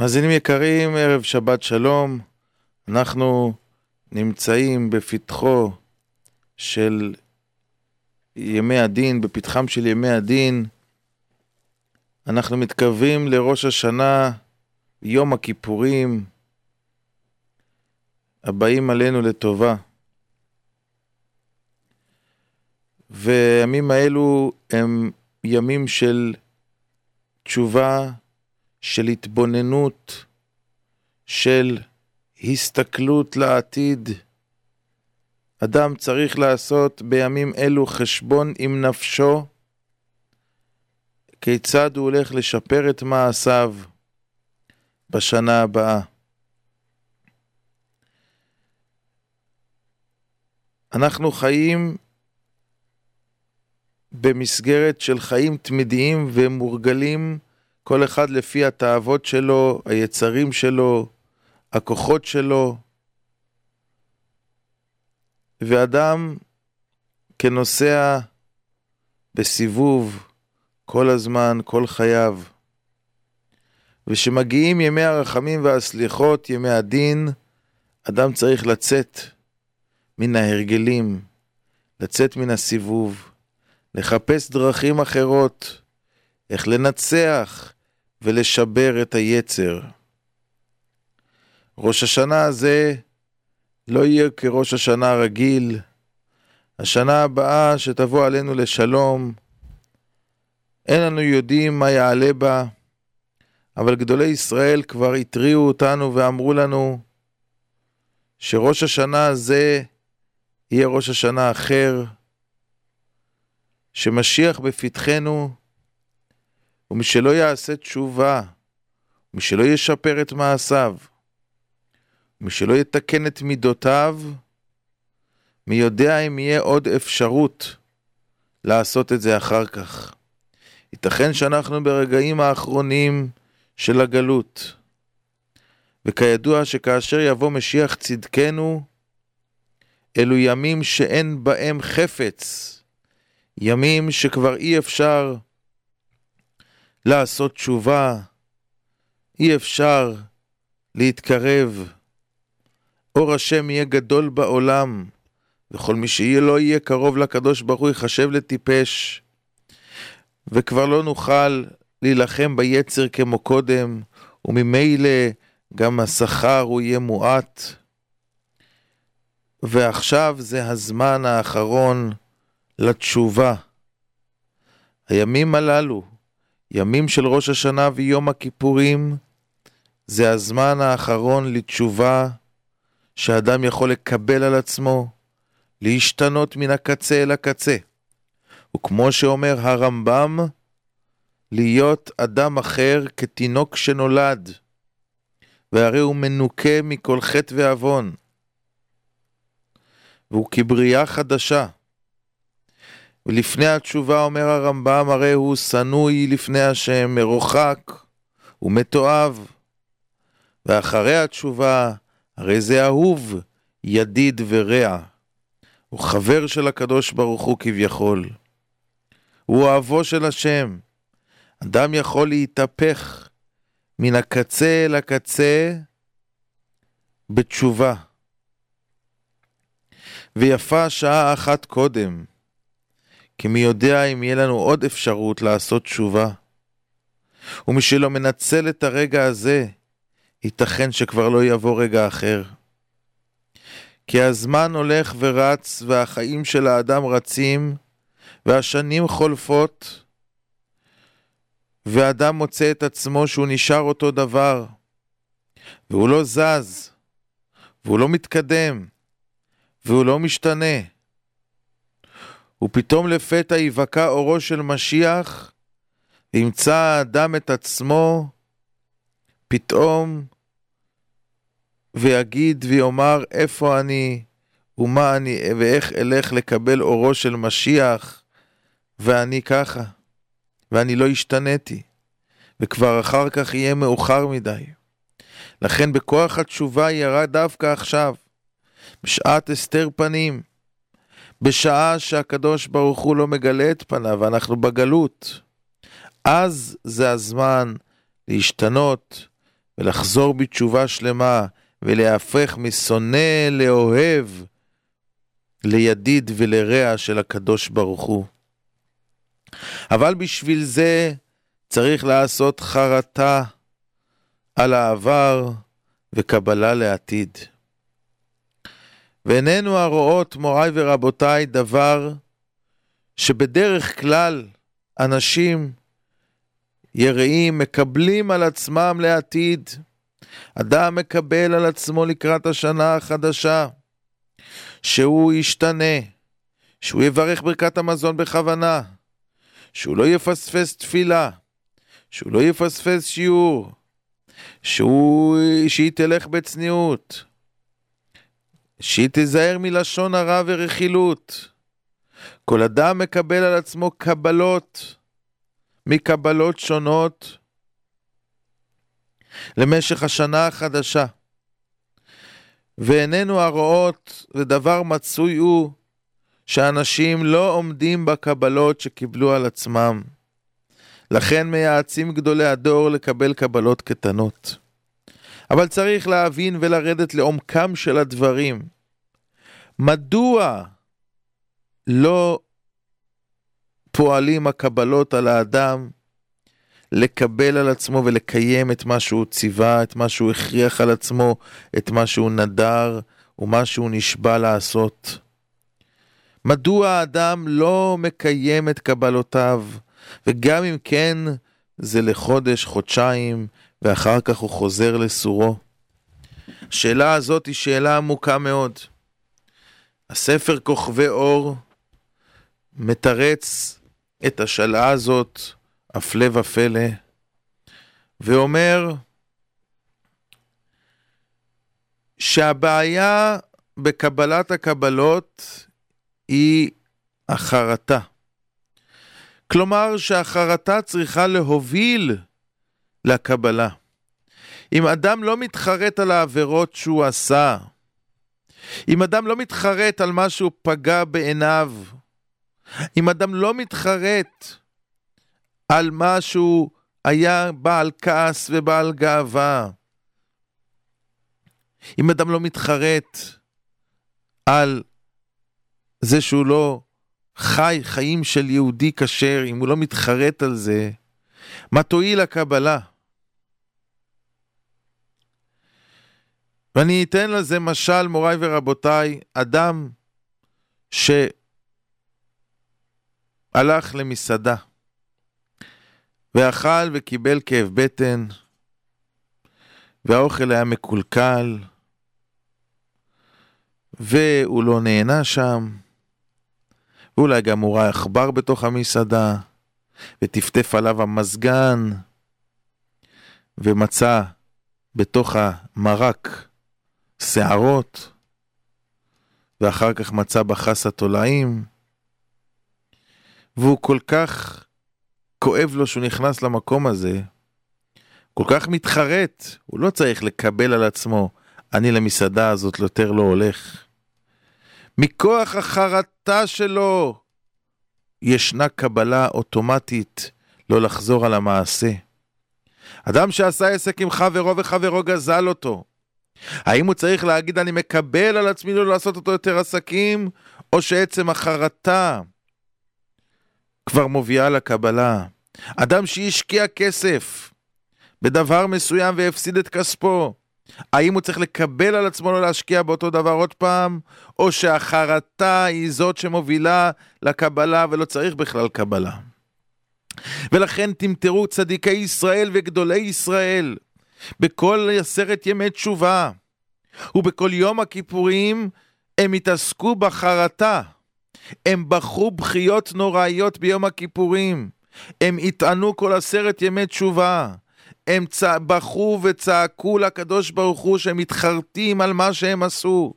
מאזינים יקרים, ערב שבת שלום. אנחנו נמצאים בפתחו של ימי הדין, בפתחם של ימי הדין. אנחנו מתקרבים לראש השנה, יום הכיפורים, הבאים עלינו לטובה. והימים האלו הם ימים של תשובה, של התבוננות, של הסתכלות לעתיד. אדם צריך לעשות בימים אלו חשבון עם נפשו, כיצד הוא הולך לשפר את מעשיו בשנה הבאה. אנחנו חיים במסגרת של חיים תמידיים ומורגלים, כל אחד לפי התאוות שלו, היצרים שלו, הכוחות שלו. ואדם כנוסע בסיבוב כל הזמן, כל חייו. ושמגיעים ימי הרחמים והסליחות, ימי הדין, אדם צריך לצאת מן ההרגלים, לצאת מן הסיבוב, לחפש דרכים אחרות, איך לנצח ולשבר את היצר. ראש השנה הזה לא יהיה כראש השנה הרגיל. השנה הבאה שתבוא עלינו לשלום, אין לנו יודעים מה יעלה בה, אבל גדולי ישראל כבר התריעו אותנו ואמרו לנו שראש השנה הזה יהיה ראש השנה אחר, שמשיח בפתחנו, ומי שלא יעשה תשובה, מי שלא ישפר את מעשיו, מי שלא יתקן את מידותיו, מי יודע אם יהיה עוד אפשרות לעשות את זה אחר כך. ייתכן שאנחנו ברגעים האחרונים של הגלות, וכידוע שכאשר יבוא משיח צדקנו, אלו ימים שאין בהם חפץ, ימים שכבר אי אפשר לעשות תשובה, אי אפשר להתקרב. אור השם יהיה גדול בעולם, וכל מי שיהיה לא יהיה קרוב לקדוש ברוך הוא ייחשב לטיפש, וכבר לא נוכל להילחם ביצר כמו קודם, וממילא גם השכר הוא יהיה מועט. ועכשיו זה הזמן האחרון לתשובה. הימים הללו, ימים של ראש השנה ויום הכיפורים, זה הזמן האחרון לתשובה שאדם יכול לקבל על עצמו, להשתנות מן הקצה אל הקצה. וכמו שאומר הרמב"ם, להיות אדם אחר כתינוק שנולד, והרי הוא מנוקה מכל חטא ועוון, והוא כבריאה חדשה. ולפני התשובה אומר הרמב"ם, הרי הוא שנואי לפני השם, מרוחק ומתועב. ואחרי התשובה, הרי זה אהוב, ידיד ורע. הוא חבר של הקדוש ברוך הוא כביכול. הוא אוהבו של השם. אדם יכול להתהפך מן הקצה אל הקצה בתשובה. ויפה שעה אחת קודם. כי מי יודע אם יהיה לנו עוד אפשרות לעשות תשובה. ומי שלא מנצל את הרגע הזה, ייתכן שכבר לא יבוא רגע אחר. כי הזמן הולך ורץ, והחיים של האדם רצים, והשנים חולפות, ואדם מוצא את עצמו שהוא נשאר אותו דבר, והוא לא זז, והוא לא מתקדם, והוא לא משתנה. ופתאום לפתע יבקע אורו של משיח, וימצא האדם את עצמו פתאום, ויגיד ויאמר איפה אני, ומה אני, ואיך אלך לקבל אורו של משיח, ואני ככה, ואני לא השתניתי, וכבר אחר כך יהיה מאוחר מדי. לכן בכוח התשובה ירד דווקא עכשיו, בשעת הסתר פנים, בשעה שהקדוש ברוך הוא לא מגלה את פניו, ואנחנו בגלות. אז זה הזמן להשתנות ולחזור בתשובה שלמה, ולהפך משונא לאוהב, לידיד ולרע של הקדוש ברוך הוא. אבל בשביל זה צריך לעשות חרטה על העבר וקבלה לעתיד. ואיננו הרואות, מוריי ורבותיי, דבר שבדרך כלל אנשים יראים מקבלים על עצמם לעתיד. אדם מקבל על עצמו לקראת השנה החדשה, שהוא ישתנה, שהוא יברך ברכת המזון בכוונה, שהוא לא יפספס תפילה, שהוא לא יפספס שיעור, שהוא, שהיא תלך בצניעות, שהיא תיזהר מלשון הרע ורכילות. כל אדם מקבל על עצמו קבלות מקבלות שונות למשך השנה החדשה. ועינינו הרואות, ודבר מצוי הוא, שאנשים לא עומדים בקבלות שקיבלו על עצמם. לכן מייעצים גדולי הדור לקבל קבלות קטנות. אבל צריך להבין ולרדת לעומקם של הדברים. מדוע לא פועלים הקבלות על האדם לקבל על עצמו ולקיים את מה שהוא ציווה, את מה שהוא הכריח על עצמו, את מה שהוא נדר ומה שהוא נשבע לעשות. מדוע האדם לא מקיים את קבלותיו, וגם אם כן, זה לחודש, חודשיים, ואחר כך הוא חוזר לסורו? השאלה הזאת היא שאלה עמוקה מאוד. הספר כוכבי אור מתרץ את השאלה הזאת, הפלא ופלא, ואומר שהבעיה בקבלת הקבלות היא החרטה. כלומר שהחרטה צריכה להוביל לקבלה. אם אדם לא מתחרט על העבירות שהוא עשה, אם אדם לא מתחרט על מה שהוא פגע בעיניו, אם אדם לא מתחרט על מה שהוא היה בעל כעס ובעל גאווה, אם אדם לא מתחרט על זה שהוא לא חי חיים של יהודי כשר, אם הוא לא מתחרט על זה, מה תועיל הקבלה? ואני אתן לזה משל, מוריי ורבותיי, אדם ש... הלך למסעדה ואכל וקיבל כאב בטן, והאוכל היה מקולקל, והוא לא נהנה שם, ואולי גם הוא ראה עכבר בתוך המסעדה, וטפטף עליו המזגן, ומצא בתוך המרק שערות, ואחר כך מצא בחס התולעים, והוא כל כך כואב לו שהוא נכנס למקום הזה, כל כך מתחרט, הוא לא צריך לקבל על עצמו, אני למסעדה הזאת יותר לא הולך. מכוח החרטה שלו ישנה קבלה אוטומטית לא לחזור על המעשה. אדם שעשה עסק עם חברו וחברו גזל אותו, האם הוא צריך להגיד אני מקבל על עצמי לא לעשות אותו יותר עסקים, או שעצם החרטה כבר מובילה לקבלה. אדם שהשקיע כסף בדבר מסוים והפסיד את כספו, האם הוא צריך לקבל על עצמו לא להשקיע באותו דבר עוד פעם, או שהחרטה היא זאת שמובילה לקבלה ולא צריך בכלל קבלה? ולכן תמטרו צדיקי ישראל וגדולי ישראל בכל עשרת ימי תשובה, ובכל יום הכיפורים הם התעסקו בחרטה. הם בכו בכיות נוראיות ביום הכיפורים. הם יטענו כל עשרת ימי תשובה. הם צע... בכו וצעקו לקדוש ברוך הוא שהם מתחרטים על מה שהם עשו.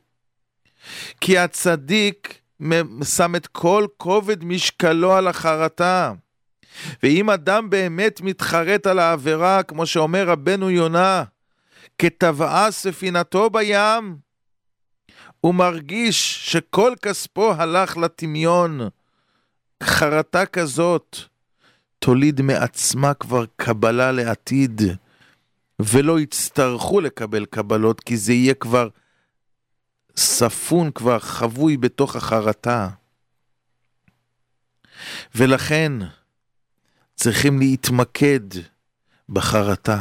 כי הצדיק שם את כל כובד משקלו על החרטה. ואם אדם באמת מתחרט על העבירה, כמו שאומר רבנו יונה, כטבעה ספינתו בים, הוא מרגיש שכל כספו הלך לטמיון. חרטה כזאת תוליד מעצמה כבר קבלה לעתיד, ולא יצטרכו לקבל קבלות, כי זה יהיה כבר ספון, כבר חבוי בתוך החרטה. ולכן צריכים להתמקד בחרטה.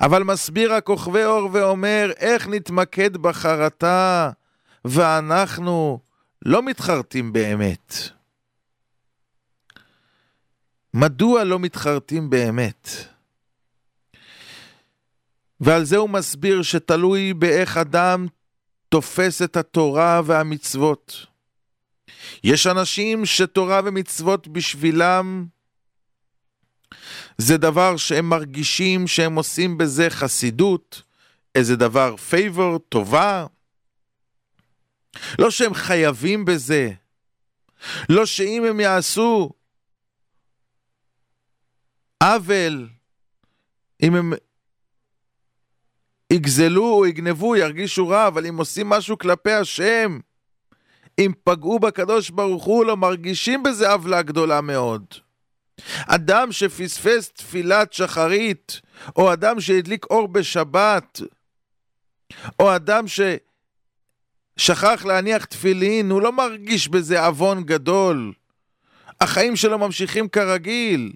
אבל מסביר הכוכבי אור ואומר, איך נתמקד בחרטה ואנחנו לא מתחרטים באמת? מדוע לא מתחרטים באמת? ועל זה הוא מסביר שתלוי באיך אדם תופס את התורה והמצוות. יש אנשים שתורה ומצוות בשבילם זה דבר שהם מרגישים שהם עושים בזה חסידות, איזה דבר פייבור, טובה. לא שהם חייבים בזה, לא שאם הם יעשו עוול, אם הם יגזלו יגנבו, ירגישו רע, אבל אם עושים משהו כלפי השם, אם פגעו בקדוש ברוך הוא, לא מרגישים בזה עוולה גדולה מאוד. אדם שפספס תפילת שחרית, או אדם שהדליק אור בשבת, או אדם ששכח להניח תפילין, הוא לא מרגיש בזה עוון גדול. החיים שלו ממשיכים כרגיל.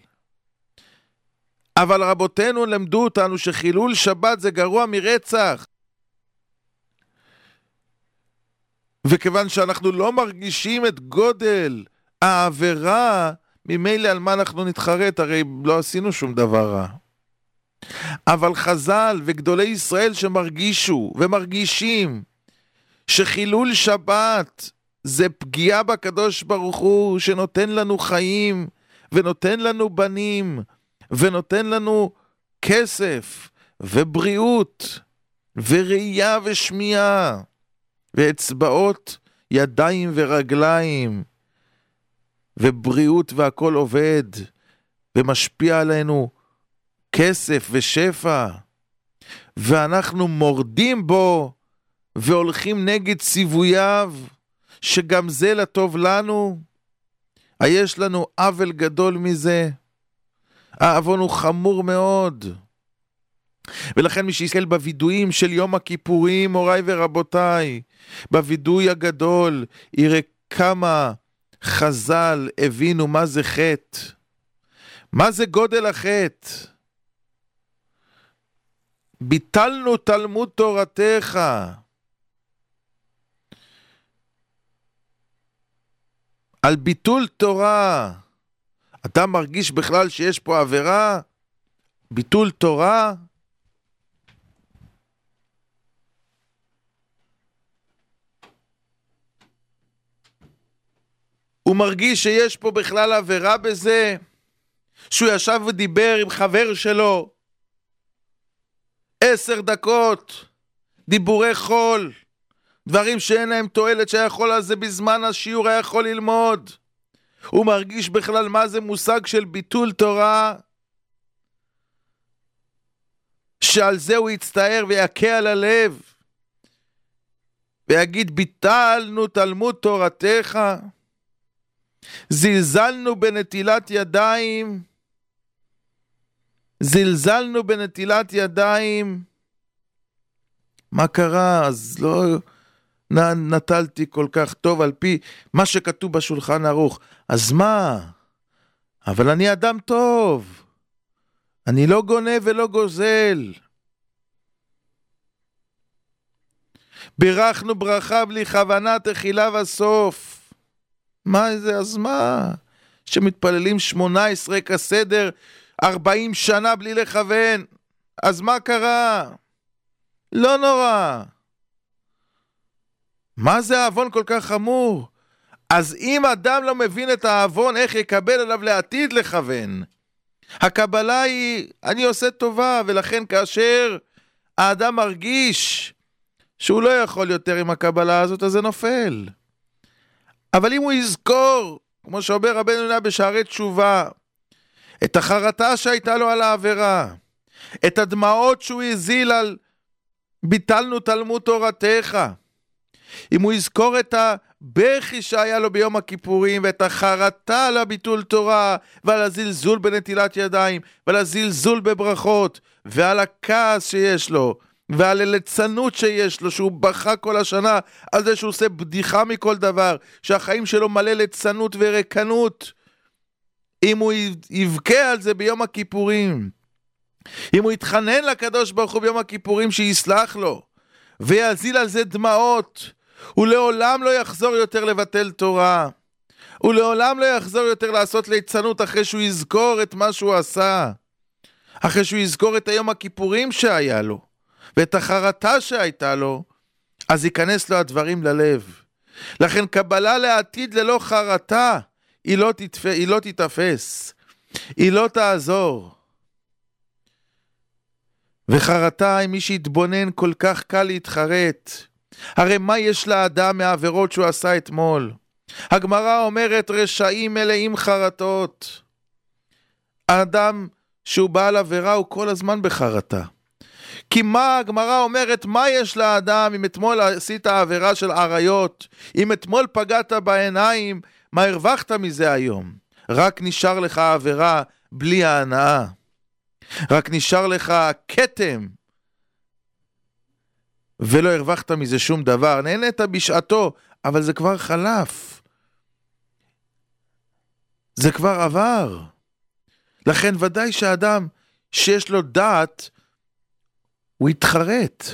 אבל רבותינו למדו אותנו שחילול שבת זה גרוע מרצח. וכיוון שאנחנו לא מרגישים את גודל העבירה, ממילא על מה אנחנו נתחרט? הרי לא עשינו שום דבר רע. אבל חז"ל וגדולי ישראל שמרגישו ומרגישים שחילול שבת זה פגיעה בקדוש ברוך הוא שנותן לנו חיים ונותן לנו בנים ונותן לנו כסף ובריאות וראייה ושמיעה ואצבעות, ידיים ורגליים ובריאות והכל עובד ומשפיע עלינו כסף ושפע ואנחנו מורדים בו והולכים נגד ציווייו שגם זה לטוב לנו? היש לנו עוול גדול מזה? העוון הוא חמור מאוד. ולכן מי שיסתכל בווידויים של יום הכיפורים, מוריי ורבותיי, בווידוי הגדול, יראה כמה חז"ל הבינו מה זה חטא. מה זה גודל החטא? ביטלנו תלמוד תורתך. על ביטול תורה. אתה מרגיש בכלל שיש פה עבירה? ביטול תורה? הוא מרגיש שיש פה בכלל עבירה בזה, שהוא ישב ודיבר עם חבר שלו עשר דקות, דיבורי חול, דברים שאין להם תועלת שהיה יכול על זה בזמן השיעור היה יכול ללמוד. הוא מרגיש בכלל מה זה מושג של ביטול תורה, שעל זה הוא יצטער ויכה על הלב, ויגיד ביטלנו תלמוד תורתך. זלזלנו בנטילת ידיים, זלזלנו בנטילת ידיים. מה קרה? אז לא נטלתי כל כך טוב על פי מה שכתוב בשולחן ערוך. אז מה? אבל אני אדם טוב. אני לא גונב ולא גוזל. בירכנו ברכה בלי כוונה תחילה וסוף. מה זה, אז מה? שמתפללים שמונה עשרה כסדר ארבעים שנה בלי לכוון, אז מה קרה? לא נורא. מה זה העוון כל כך חמור? אז אם אדם לא מבין את העוון, איך יקבל עליו לעתיד לכוון? הקבלה היא, אני עושה טובה, ולכן כאשר האדם מרגיש שהוא לא יכול יותר עם הקבלה הזאת, אז זה נופל. אבל אם הוא יזכור, כמו שאומר רבנו יונה בשערי תשובה, את החרטה שהייתה לו על העבירה, את הדמעות שהוא הזיל על ביטלנו תלמוד תורתך, אם הוא יזכור את הבכי שהיה לו ביום הכיפורים ואת החרטה על הביטול תורה ועל הזלזול בנטילת ידיים ועל הזלזול בברכות ועל הכעס שיש לו, ועל הליצנות שיש לו, שהוא בכה כל השנה על זה שהוא עושה בדיחה מכל דבר, שהחיים שלו מלא ליצנות וריקנות. אם הוא יבכה על זה ביום הכיפורים, אם הוא יתחנן לקדוש ברוך הוא ביום הכיפורים שיסלח לו, ויזיל על זה דמעות, הוא לעולם לא יחזור יותר לבטל תורה. הוא לעולם לא יחזור יותר לעשות ליצנות אחרי שהוא יזכור את מה שהוא עשה. אחרי שהוא יזכור את היום הכיפורים שהיה לו, ואת החרטה שהייתה לו, אז ייכנס לו הדברים ללב. לכן קבלה לעתיד ללא חרטה, היא לא, תתפ... היא לא תתאפס, היא לא תעזור. וחרטה, אם מי שיתבונן, כל כך קל להתחרט. הרי מה יש לאדם מהעבירות שהוא עשה אתמול? הגמרא אומרת, רשעים מלאים חרטות. האדם שהוא בעל עבירה הוא כל הזמן בחרטה. כי מה הגמרא אומרת, מה יש לאדם אם אתמול עשית עבירה של עריות, אם אתמול פגעת בעיניים, מה הרווחת מזה היום? רק נשאר לך עבירה בלי ההנאה. רק נשאר לך כתם, ולא הרווחת מזה שום דבר. נהנית בשעתו, אבל זה כבר חלף. זה כבר עבר. לכן ודאי שאדם שיש לו דעת, הוא יתחרט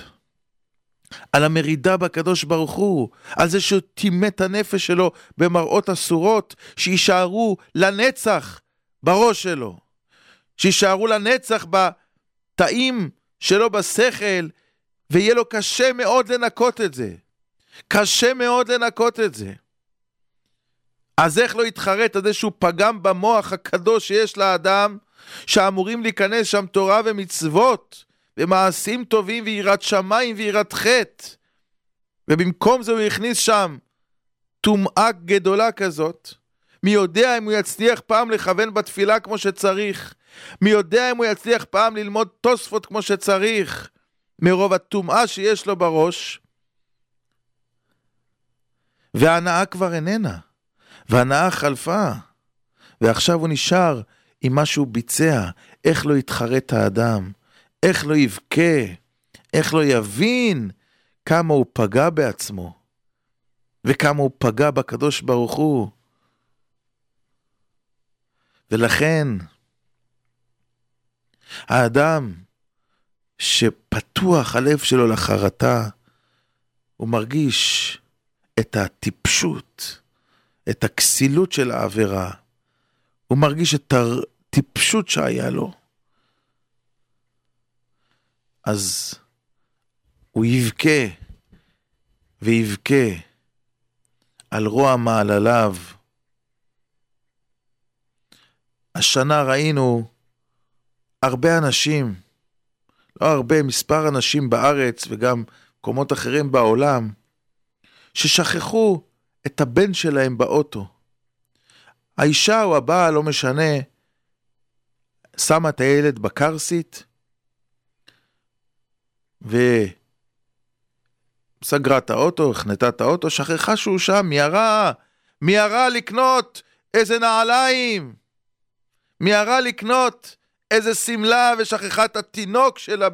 על המרידה בקדוש ברוך הוא, על זה שהוא טימא את הנפש שלו במראות אסורות, שיישארו לנצח בראש שלו, שיישארו לנצח בתאים שלו בשכל, ויהיה לו קשה מאוד לנקות את זה. קשה מאוד לנקות את זה. אז איך לא יתחרט על זה שהוא פגם במוח הקדוש שיש לאדם, שאמורים להיכנס שם תורה ומצוות, ומעשים טובים ויראת שמיים ויראת חטא. ובמקום זה הוא הכניס שם טומאה גדולה כזאת. מי יודע אם הוא יצליח פעם לכוון בתפילה כמו שצריך. מי יודע אם הוא יצליח פעם ללמוד תוספות כמו שצריך. מרוב הטומאה שיש לו בראש. וההנאה כבר איננה. והנאה חלפה, ועכשיו הוא נשאר עם מה שהוא ביצע, איך לא יתחרט האדם, איך לא יבכה, איך לא יבין כמה הוא פגע בעצמו, וכמה הוא פגע בקדוש ברוך הוא. ולכן, האדם שפתוח הלב שלו לחרטה, הוא מרגיש את הטיפשות, את הכסילות של העבירה, הוא מרגיש את הטיפשות שהיה לו, אז הוא יבכה ויבכה על רוע מעלליו. השנה ראינו הרבה אנשים, הרבה, מספר אנשים בארץ וגם מקומות אחרים בעולם, ששכחו את הבן שלהם באוטו. האישה או הבעל, לא משנה, שמה את הילד בקרסית וסגרה את האוטו, החנתה את האוטו, שכחה שהוא שם, מיהרה, מיהרה לקנות איזה נעליים, מיהרה לקנות איזה שמלה ושכחה את התינוק שלה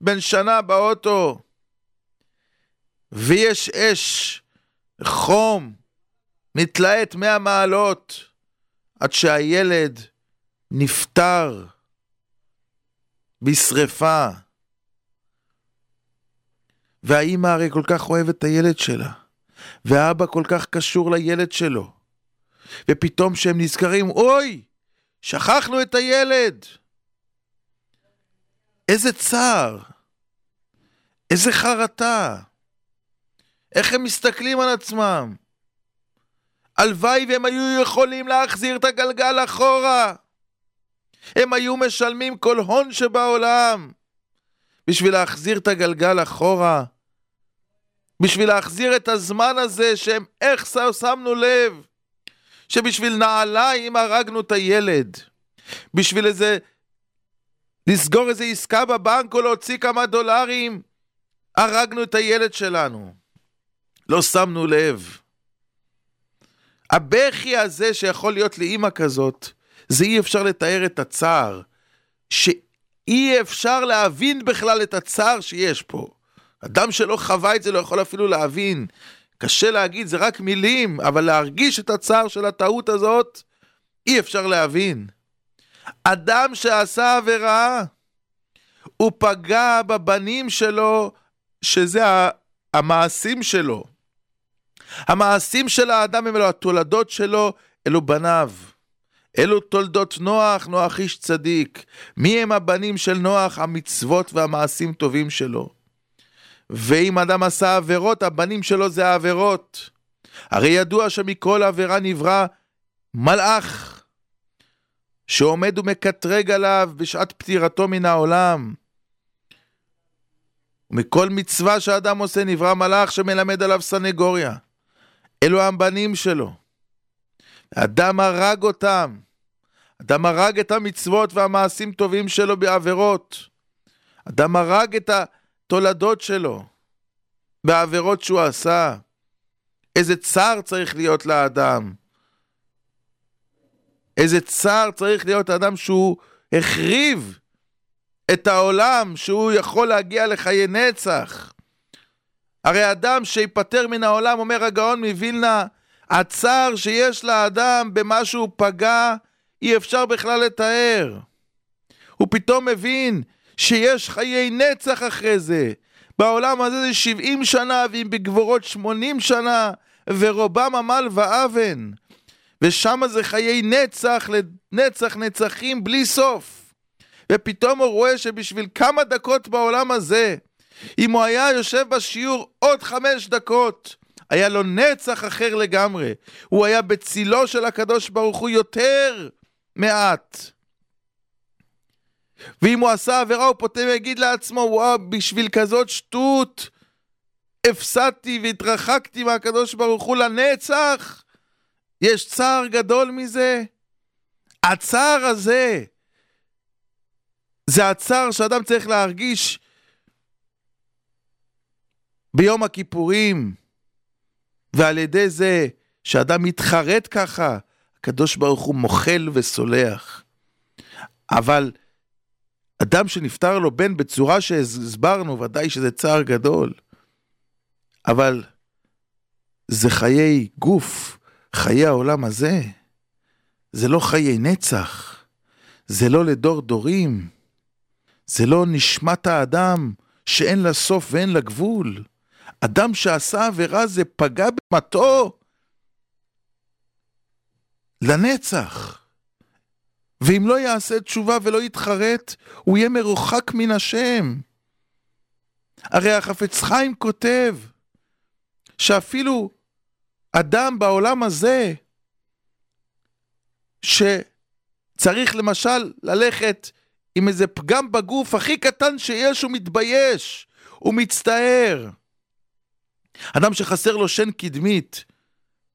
בן שנה באוטו. ויש אש חום, מתלהט מאה מעלות, עד שהילד נפטר בשרפה. והאימא הרי כל כך אוהבת את הילד שלה, והאבא כל כך קשור לילד שלו. ופתאום כשהם נזכרים, אוי, שכחנו את הילד. איזה צער, איזה חרטה. איך הם מסתכלים על עצמם. הלוואי והם היו יכולים להחזיר את הגלגל אחורה. הם היו משלמים כל הון שבעולם בשביל להחזיר את הגלגל אחורה. בשביל להחזיר את הזמן הזה שהם איך שמנו לב שבשביל נעליים הרגנו את הילד. בשביל איזה... לסגור איזה עסקה בבנק או להוציא כמה דולרים, הרגנו את הילד שלנו. לא שמנו לב. הבכי הזה שיכול להיות לאימא כזאת, זה אי אפשר לתאר את הצער. שאי אי אפשר להבין בכלל את הצער שיש פה. אדם שלא חווה את זה לא יכול אפילו להבין. קשה להגיד, זה רק מילים, אבל להרגיש את הצער של הטעות הזאת, אי אפשר להבין. אדם שעשה עבירה, הוא פגע בבנים שלו, שזה המעשים שלו. המעשים של האדם הם אלו התולדות שלו, אלו בניו. אלו תולדות נוח, נוח איש צדיק. מי הם הבנים של נוח? המצוות והמעשים טובים שלו. ואם אדם עשה עבירות, הבנים שלו זה העבירות. הרי ידוע שמכל עבירה נברא מלאך, שעומד ומקטרג עליו בשעת פטירתו מן העולם. ומכל מצווה שאדם עושה נברא מלאך שמלמד עליו סנגוריה. אלו הבנים שלו. אדם הרג אותם. אדם הרג את המצוות והמעשים טובים שלו בעבירות. אדם הרג את התולדות שלו בעבירות שהוא עשה. איזה צער צריך להיות לאדם. איזה צער צריך להיות לאדם שהוא החריב את העולם, שהוא יכול להגיע לחיי נצח. הרי אדם שיפטר מן העולם, אומר הגאון מווילנה, הצער שיש לאדם במה שהוא פגע, אי אפשר בכלל לתאר. הוא פתאום מבין שיש חיי נצח אחרי זה. בעולם הזה זה 70 שנה, ואם בגבורות 80 שנה, ורובם עמל ואוון. ושם זה חיי נצח לנצח נצחים בלי סוף. ופתאום הוא רואה שבשביל כמה דקות בעולם הזה, אם הוא היה יושב בשיעור עוד חמש דקות, היה לו נצח אחר לגמרי. הוא היה בצילו של הקדוש ברוך הוא יותר מעט. ואם הוא עשה עבירה, הוא פוטר ויגיד לעצמו, וואו, בשביל כזאת שטות, הפסדתי והתרחקתי מהקדוש ברוך הוא לנצח? יש צער גדול מזה? הצער הזה, זה הצער שאדם צריך להרגיש ביום הכיפורים, ועל ידי זה שאדם מתחרט ככה, הקדוש ברוך הוא מוחל וסולח. אבל אדם שנפטר לו בן בצורה שהסברנו, ודאי שזה צער גדול. אבל זה חיי גוף, חיי העולם הזה. זה לא חיי נצח, זה לא לדור דורים, זה לא נשמת האדם שאין לה סוף ואין לה גבול. אדם שעשה עבירה זה פגע במטו לנצח. ואם לא יעשה תשובה ולא יתחרט, הוא יהיה מרוחק מן השם. הרי החפץ חיים כותב שאפילו אדם בעולם הזה, שצריך למשל ללכת עם איזה פגם בגוף הכי קטן שיש, הוא מתבייש, הוא מצטער. אדם שחסר לו שן קדמית,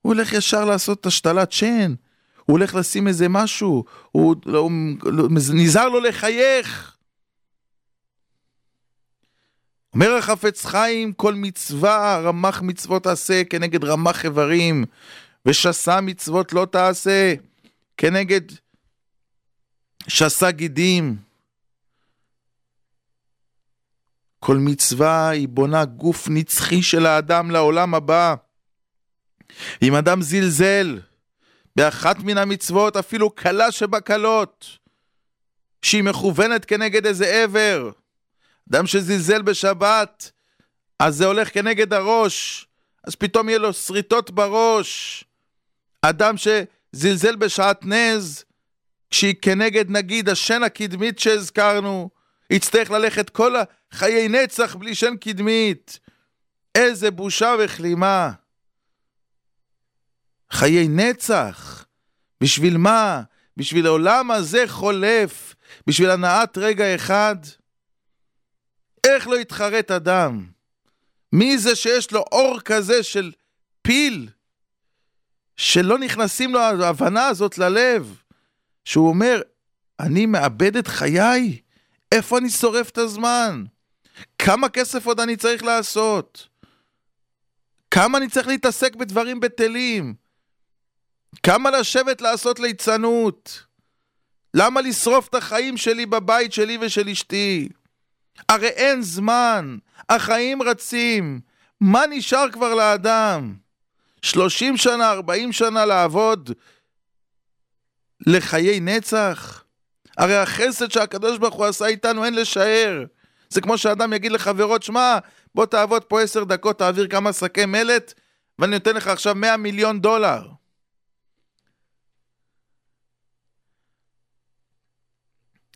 הוא הולך ישר לעשות השתלת שן, הוא הולך לשים איזה משהו, הוא, הוא, הוא נזהר לו לחייך. אומר החפץ חיים, כל מצווה רמח מצוות תעשה כנגד רמח איברים, ושסה מצוות לא תעשה כנגד שסה גידים. כל מצווה היא בונה גוף נצחי של האדם לעולם הבא. אם אדם זלזל באחת מן המצוות, אפילו קלה שבקלות, שהיא מכוונת כנגד איזה עבר, אדם שזלזל בשבת, אז זה הולך כנגד הראש, אז פתאום יהיה לו שריטות בראש. אדם שזלזל בשעטנז, שהיא כנגד נגיד השן הקדמית שהזכרנו, יצטרך ללכת כל חיי נצח בלי שן קדמית. איזה בושה וכלימה. חיי נצח. בשביל מה? בשביל העולם הזה חולף, בשביל הנעת רגע אחד? איך לא יתחרט אדם? מי זה שיש לו אור כזה של פיל, שלא נכנסים לו ההבנה הזאת ללב, שהוא אומר, אני מאבד את חיי? איפה אני שורף את הזמן? כמה כסף עוד אני צריך לעשות? כמה אני צריך להתעסק בדברים בטלים? כמה לשבת לעשות ליצנות? למה לשרוף את החיים שלי בבית שלי ושל אשתי? הרי אין זמן, החיים רצים, מה נשאר כבר לאדם? 30 שנה, 40 שנה לעבוד לחיי נצח? הרי החסד שהקדוש ברוך הוא עשה איתנו אין לשער. זה כמו שאדם יגיד לחברו, שמע, בוא תעבוד פה עשר דקות, תעביר כמה שקי מלט, ואני נותן לך עכשיו 100 מיליון דולר.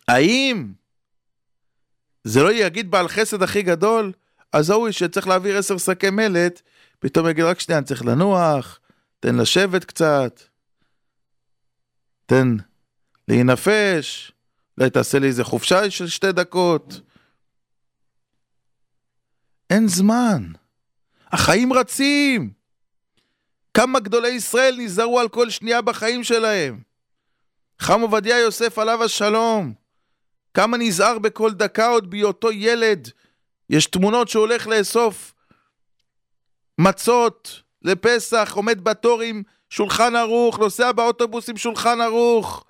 האם זה לא יגיד בעל חסד הכי גדול? אז ההוא שצריך להעביר עשר שקי מלט, פתאום יגיד רק שנייה, אני צריך לנוח, תן לשבת קצת, תן להינפש, אולי תעשה לי איזה חופשה של שתי דקות. אין זמן. החיים רצים. כמה גדולי ישראל נזהרו על כל שנייה בחיים שלהם. חם עובדיה יוסף עליו השלום. כמה נזהר בכל דקה עוד בהיותו ילד. יש תמונות שהוא הולך לאסוף מצות לפסח, עומד בתור עם שולחן ערוך, נוסע באוטובוס עם שולחן ערוך.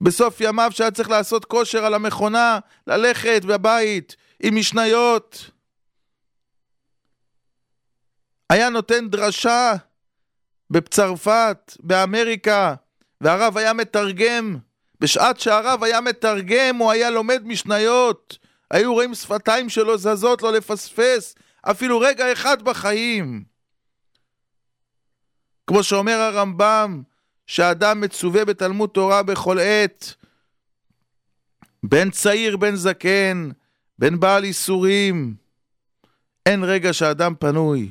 בסוף ימיו שהיה צריך לעשות כושר על המכונה, ללכת בבית עם משניות. היה נותן דרשה בצרפת, באמריקה, והרב היה מתרגם. בשעת שהרב היה מתרגם, הוא היה לומד משניות. היו רואים שפתיים שלו זזות, לא לפספס אפילו רגע אחד בחיים. כמו שאומר הרמב"ם, שאדם מצווה בתלמוד תורה בכל עת, בין צעיר בין זקן, בין בעל איסורים, אין רגע שאדם פנוי.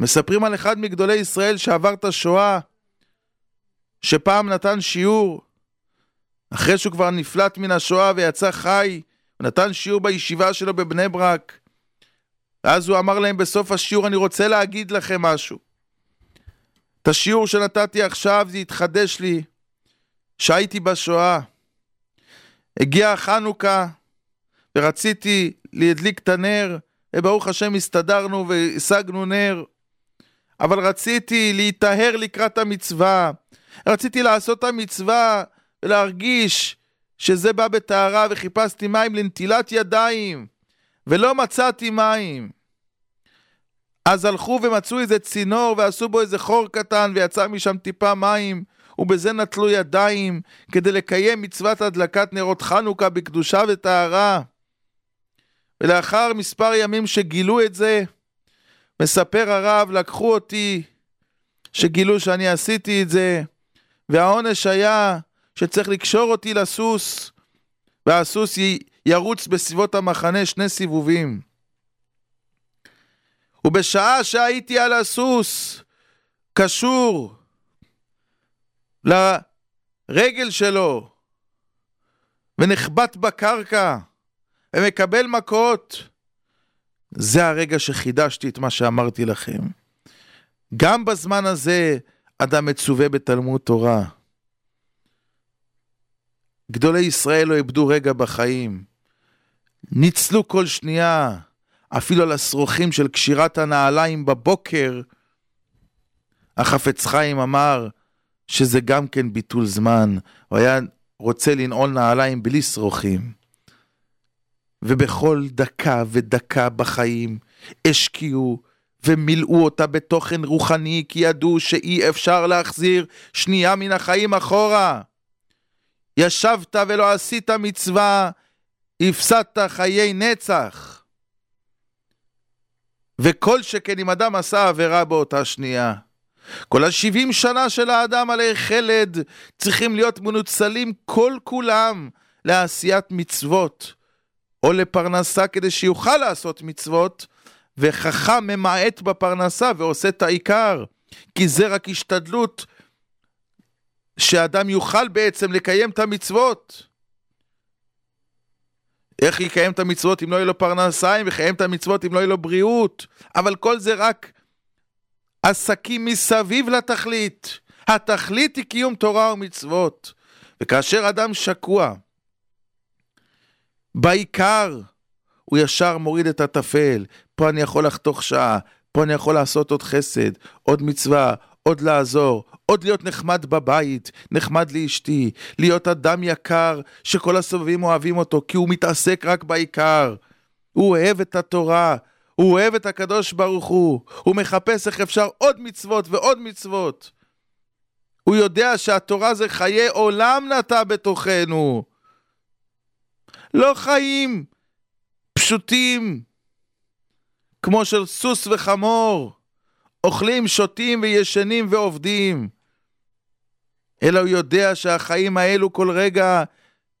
מספרים על אחד מגדולי ישראל שעבר את השואה, שפעם נתן שיעור, אחרי שהוא כבר נפלט מן השואה ויצא חי, הוא נתן שיעור בישיבה שלו בבני ברק. ואז הוא אמר להם בסוף השיעור, אני רוצה להגיד לכם משהו. את השיעור שנתתי עכשיו, זה התחדש לי, שהייתי בשואה. הגיע חנוכה, ורציתי להדליק את הנר, וברוך השם הסתדרנו והשגנו נר. אבל רציתי להיטהר לקראת המצווה. רציתי לעשות את המצווה ולהרגיש שזה בא בטהרה, וחיפשתי מים לנטילת ידיים, ולא מצאתי מים. אז הלכו ומצאו איזה צינור ועשו בו איזה חור קטן ויצא משם טיפה מים ובזה נטלו ידיים כדי לקיים מצוות הדלקת נרות חנוכה בקדושה וטהרה. ולאחר מספר ימים שגילו את זה, מספר הרב, לקחו אותי, שגילו שאני עשיתי את זה, והעונש היה שצריך לקשור אותי לסוס, והסוס ירוץ בסביבות המחנה שני סיבובים. ובשעה שהייתי על הסוס, קשור לרגל שלו, ונחבט בקרקע, ומקבל מכות, זה הרגע שחידשתי את מה שאמרתי לכם. גם בזמן הזה אדם מצווה בתלמוד תורה. גדולי ישראל לא איבדו רגע בחיים. ניצלו כל שנייה, אפילו על השרוכים של קשירת הנעליים בבוקר. החפץ חיים אמר שזה גם כן ביטול זמן. הוא היה רוצה לנעול נעליים בלי שרוכים. ובכל דקה ודקה בחיים השקיעו ומילאו אותה בתוכן רוחני, כי ידעו שאי אפשר להחזיר שנייה מן החיים אחורה. ישבת ולא עשית מצווה, הפסדת חיי נצח. וכל שכן אם אדם עשה עבירה באותה שנייה. כל השבעים שנה של האדם עלי חלד צריכים להיות מנוצלים כל כולם לעשיית מצוות, או לפרנסה כדי שיוכל לעשות מצוות, וחכם ממעט בפרנסה ועושה את העיקר, כי זה רק השתדלות שאדם יוכל בעצם לקיים את המצוות. איך יקיים את המצוות אם לא יהיה לו פרנסה, אם יקיים את המצוות אם לא יהיה לו בריאות, אבל כל זה רק עסקים מסביב לתכלית. התכלית היא קיום תורה ומצוות. וכאשר אדם שקוע בעיקר, הוא ישר מוריד את הטפל. פה אני יכול לחתוך שעה, פה אני יכול לעשות עוד חסד, עוד מצווה, עוד לעזור, עוד להיות נחמד בבית, נחמד לאשתי, להיות אדם יקר שכל הסובבים אוהבים אותו, כי הוא מתעסק רק בעיקר. הוא אוהב את התורה, הוא אוהב את הקדוש ברוך הוא, הוא מחפש איך אפשר עוד מצוות ועוד מצוות. הוא יודע שהתורה זה חיי עולם נטע בתוכנו. לא חיים פשוטים כמו של סוס וחמור, אוכלים, שותים וישנים ועובדים. אלא הוא יודע שהחיים האלו כל רגע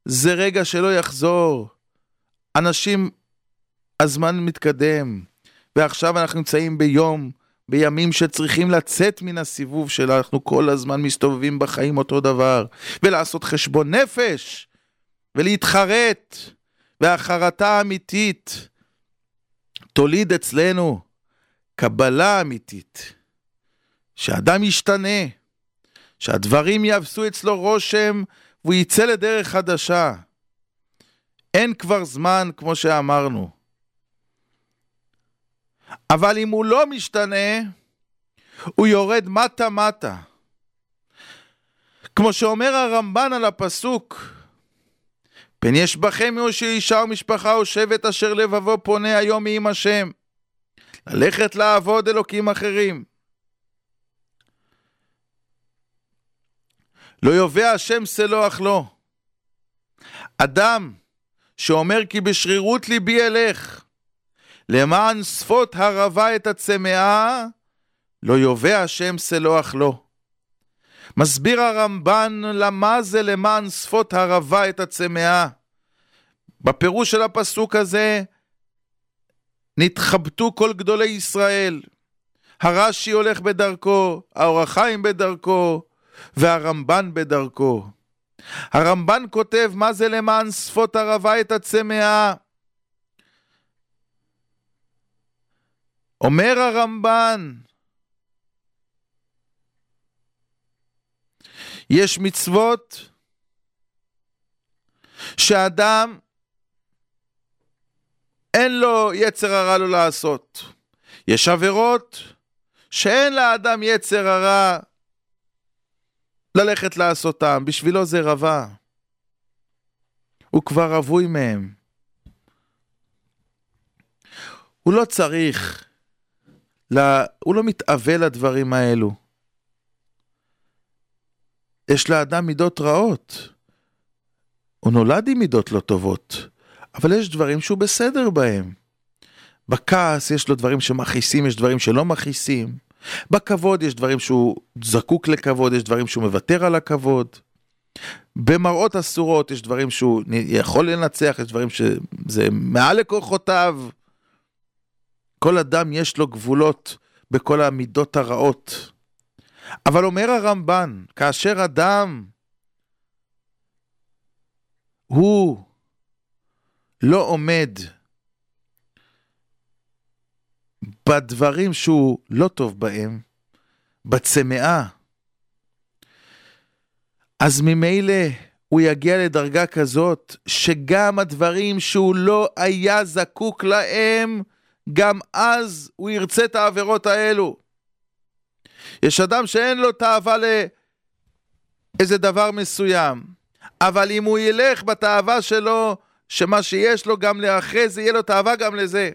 זה רגע שלא יחזור. אנשים, הזמן מתקדם, ועכשיו אנחנו נמצאים ביום, בימים שצריכים לצאת מן הסיבוב שאנחנו כל הזמן מסתובבים בחיים אותו דבר, ולעשות חשבון נפש, ולהתחרט, והחרטה האמיתית תוליד אצלנו קבלה אמיתית, שאדם ישתנה, שהדברים יעשו אצלו רושם והוא יצא לדרך חדשה. אין כבר זמן, כמו שאמרנו. אבל אם הוא לא משתנה, הוא יורד מטה-מטה. כמו שאומר הרמב"ן על הפסוק, פן יש בכם יושע אישה ומשפחה או שבט אשר לבבו פונה היום מעם השם. ללכת לעבוד אלוקים אחרים. לא יובע השם סלוח לו. אדם שאומר כי בשרירות ליבי אלך, למען שפות הרבה את הצמאה, לא יובע השם סלוח לו. מסביר הרמב"ן למה זה למען שפות הרבה את הצמאה. בפירוש של הפסוק הזה, נתחבטו כל גדולי ישראל. הרש"י הולך בדרכו, האור החיים בדרכו, והרמב"ן בדרכו. הרמב"ן כותב מה זה למען שפות הרבה את הצמאה. אומר הרמב"ן, יש מצוות שאדם אין לו יצר הרע לא לעשות. יש עבירות שאין לאדם יצר הרע ללכת לעשותם, בשבילו זה רבה. הוא כבר רווי מהם. הוא לא צריך, לה, הוא לא מתאווה לדברים האלו. יש לאדם מידות רעות. הוא נולד עם מידות לא טובות. אבל יש דברים שהוא בסדר בהם. בכעס יש לו דברים שמכעיסים, יש דברים שלא מכעיסים. בכבוד יש דברים שהוא זקוק לכבוד, יש דברים שהוא מוותר על הכבוד. במראות אסורות יש דברים שהוא יכול לנצח, יש דברים שזה מעל לכוחותיו. כל אדם יש לו גבולות בכל המידות הרעות. אבל אומר הרמב"ן, כאשר אדם הוא לא עומד בדברים שהוא לא טוב בהם, בצמאה, אז ממילא הוא יגיע לדרגה כזאת, שגם הדברים שהוא לא היה זקוק להם, גם אז הוא ירצה את העבירות האלו. יש אדם שאין לו תאווה לאיזה דבר מסוים, אבל אם הוא ילך בתאווה שלו שמה שיש לו גם לאחרי זה, יהיה לו תאווה גם לזה.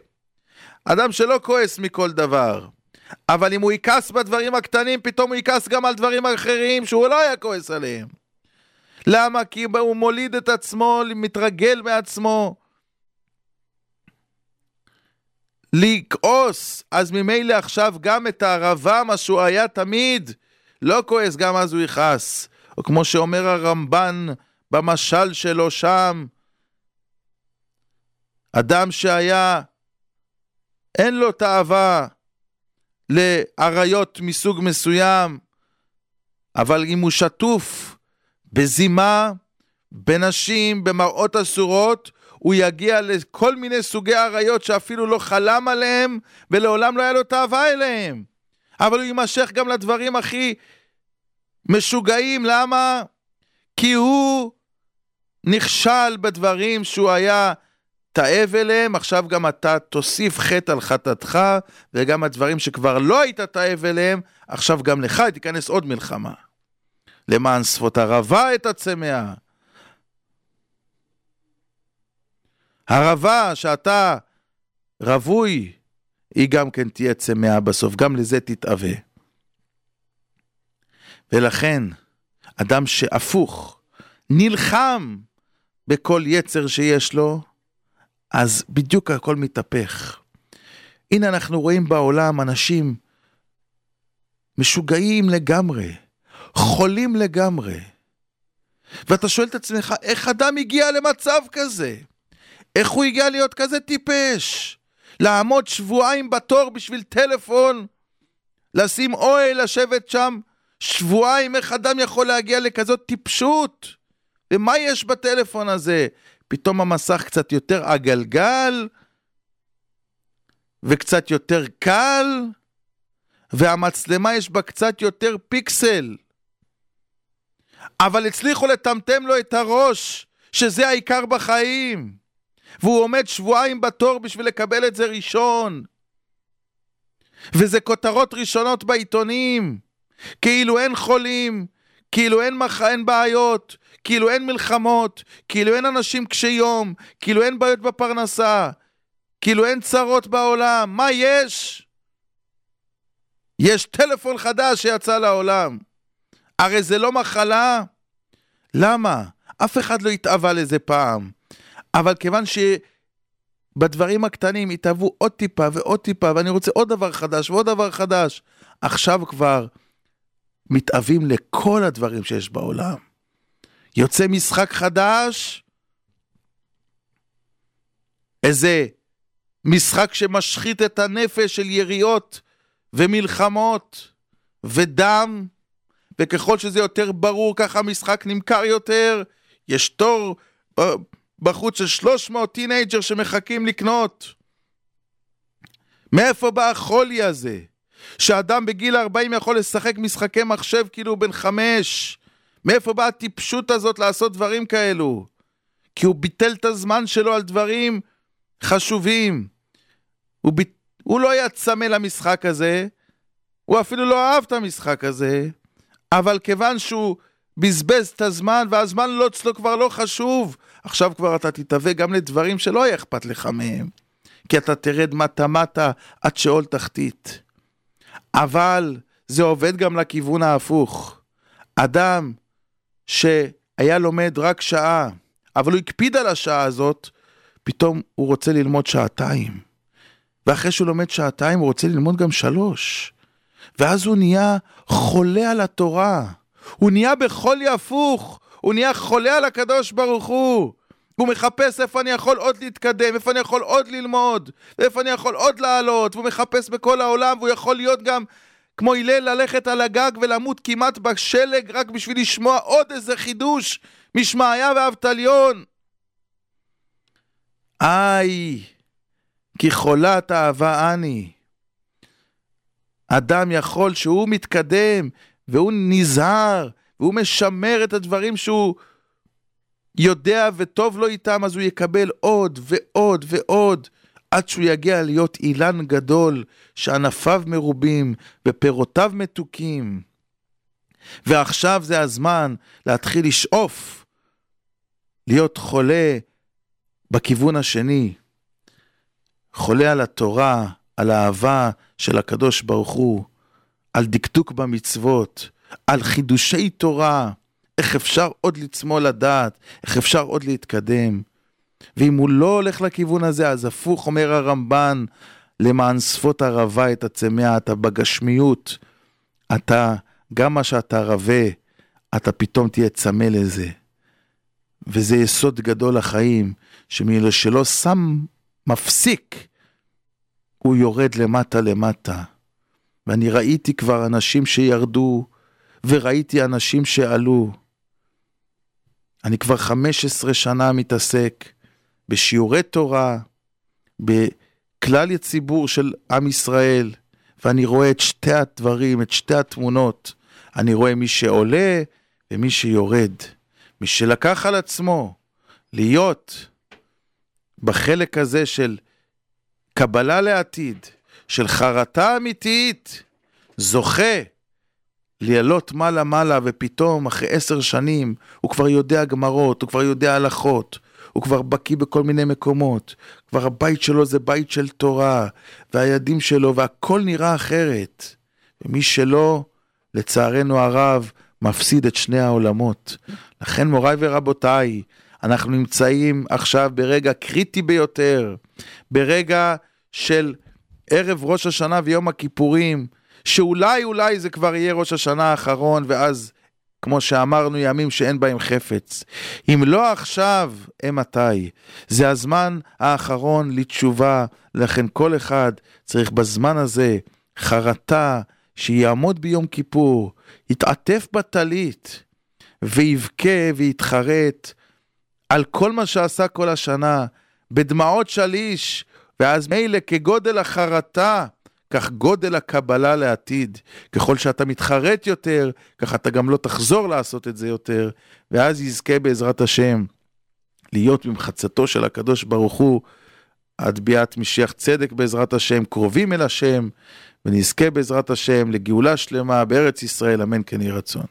אדם שלא כועס מכל דבר, אבל אם הוא יכעס בדברים הקטנים, פתאום הוא יכעס גם על דברים אחרים שהוא לא היה כועס עליהם. למה? כי הוא מוליד את עצמו, מתרגל מעצמו. לכעוס, אז ממילא עכשיו גם את הערבה, מה שהוא היה תמיד, לא כועס, גם אז הוא יכעס. או כמו שאומר הרמב"ן במשל שלו שם, אדם שהיה, אין לו תאווה לאריות מסוג מסוים, אבל אם הוא שטוף בזימה, בנשים, במראות אסורות, הוא יגיע לכל מיני סוגי אריות שאפילו לא חלם עליהם, ולעולם לא היה לו תאווה אליהם. אבל הוא יימשך גם לדברים הכי משוגעים, למה? כי הוא נכשל בדברים שהוא היה תאב אליהם, עכשיו גם אתה תוסיף חטא על חטאתך, וגם הדברים שכבר לא היית תאב אליהם, עכשיו גם לך תיכנס עוד מלחמה. למען שפות הרבה את הצמאה. הרבה שאתה רווי, היא גם כן תהיה צמאה בסוף, גם לזה תתאווה. ולכן, אדם שהפוך, נלחם בכל יצר שיש לו, אז בדיוק הכל מתהפך. הנה אנחנו רואים בעולם אנשים משוגעים לגמרי, חולים לגמרי. ואתה שואל את עצמך, איך אדם הגיע למצב כזה? איך הוא הגיע להיות כזה טיפש? לעמוד שבועיים בתור בשביל טלפון? לשים אוהל, לשבת שם שבועיים? איך אדם יכול להגיע לכזאת טיפשות? ומה יש בטלפון הזה? פתאום המסך קצת יותר עגלגל, וקצת יותר קל, והמצלמה יש בה קצת יותר פיקסל. אבל הצליחו לטמטם לו את הראש, שזה העיקר בחיים. והוא עומד שבועיים בתור בשביל לקבל את זה ראשון. וזה כותרות ראשונות בעיתונים. כאילו אין חולים, כאילו אין, מח... אין בעיות, כאילו אין מלחמות, כאילו אין אנשים קשי יום, כאילו אין בעיות בפרנסה, כאילו אין צרות בעולם. מה יש? יש טלפון חדש שיצא לעולם. הרי זה לא מחלה. למה? אף אחד לא התאווה לזה פעם. אבל כיוון שבדברים הקטנים התאהבו עוד טיפה ועוד טיפה, ואני רוצה עוד דבר חדש ועוד דבר חדש, עכשיו כבר מתאווים לכל הדברים שיש בעולם. יוצא משחק חדש, איזה משחק שמשחית את הנפש של יריות ומלחמות ודם, וככל שזה יותר ברור, ככה המשחק נמכר יותר. יש תור אה, בחוץ של 300 teenager שמחכים לקנות. מאיפה בא החולי הזה? שאדם בגיל 40 יכול לשחק משחקי מחשב כאילו הוא בן חמש? מאיפה באה הטיפשות הזאת לעשות דברים כאלו? כי הוא ביטל את הזמן שלו על דברים חשובים. הוא, ביט... הוא לא היה צמא למשחק הזה, הוא אפילו לא אהב את המשחק הזה, אבל כיוון שהוא בזבז את הזמן, והזמן לא אצלו כבר לא חשוב, עכשיו כבר אתה תתהווה גם לדברים שלא יהיה אכפת לך מהם, כי אתה תרד מטה-מטה עד שאול תחתית. אבל זה עובד גם לכיוון ההפוך. אדם שהיה לומד רק שעה, אבל הוא הקפיד על השעה הזאת, פתאום הוא רוצה ללמוד שעתיים. ואחרי שהוא לומד שעתיים הוא רוצה ללמוד גם שלוש. ואז הוא נהיה חולה על התורה. הוא נהיה בחולי הפוך. הוא נהיה חולה על הקדוש ברוך הוא. הוא מחפש איפה אני יכול עוד להתקדם, איפה אני יכול עוד ללמוד, ואיפה אני יכול עוד לעלות, והוא מחפש בכל העולם, והוא יכול להיות גם כמו הלל ללכת על הגג ולמות כמעט בשלג רק בשביל לשמוע עוד איזה חידוש משמעיה ואבטליון. איי, כי חולת אהבה אני. אדם יכול שהוא מתקדם, והוא נזהר, והוא משמר את הדברים שהוא יודע וטוב לו איתם, אז הוא יקבל עוד ועוד ועוד. עד שהוא יגיע להיות אילן גדול, שענפיו מרובים ופירותיו מתוקים. ועכשיו זה הזמן להתחיל לשאוף, להיות חולה בכיוון השני. חולה על התורה, על האהבה של הקדוש ברוך הוא, על דקדוק במצוות, על חידושי תורה, איך אפשר עוד לצמוא לדעת, איך אפשר עוד להתקדם. ואם הוא לא הולך לכיוון הזה, אז הפוך אומר הרמב"ן, למען שפות הרבה את הצמא, אתה בגשמיות, אתה, גם מה שאתה רבה, אתה פתאום תהיה צמא לזה. וזה יסוד גדול לחיים, שמי שלא שם מפסיק, הוא יורד למטה למטה. ואני ראיתי כבר אנשים שירדו, וראיתי אנשים שעלו. אני כבר 15 שנה מתעסק בשיעורי תורה, בכלל הציבור של עם ישראל, ואני רואה את שתי הדברים, את שתי התמונות. אני רואה מי שעולה ומי שיורד. מי שלקח על עצמו להיות בחלק הזה של קבלה לעתיד, של חרטה אמיתית, זוכה לעלות מעלה-מעלה, ופתאום, אחרי עשר שנים, הוא כבר יודע גמרות, הוא כבר יודע הלכות, הוא כבר בקיא בכל מיני מקומות, כבר הבית שלו זה בית של תורה, והילדים שלו, והכל נראה אחרת. ומי שלא, לצערנו הרב, מפסיד את שני העולמות. לכן מוריי ורבותיי, אנחנו נמצאים עכשיו ברגע קריטי ביותר, ברגע של ערב ראש השנה ויום הכיפורים, שאולי אולי זה כבר יהיה ראש השנה האחרון, ואז, כמו שאמרנו, ימים שאין בהם חפץ. אם לא עכשיו, מתי? זה הזמן האחרון לתשובה, לכן כל אחד צריך בזמן הזה חרטה, שיעמוד ביום כיפור, יתעטף בטלית, ויבכה ויתחרט על כל מה שעשה כל השנה, בדמעות שליש, ואז מילא כגודל החרטה, כך גודל הקבלה לעתיד. ככל שאתה מתחרט יותר, כך אתה גם לא תחזור לעשות את זה יותר, ואז יזכה בעזרת השם להיות ממחצתו של הקדוש ברוך הוא עד ביאת משיח צדק בעזרת השם, קרובים אל השם, ונזכה בעזרת השם לגאולה שלמה בארץ ישראל, אמן כן יהי רצון.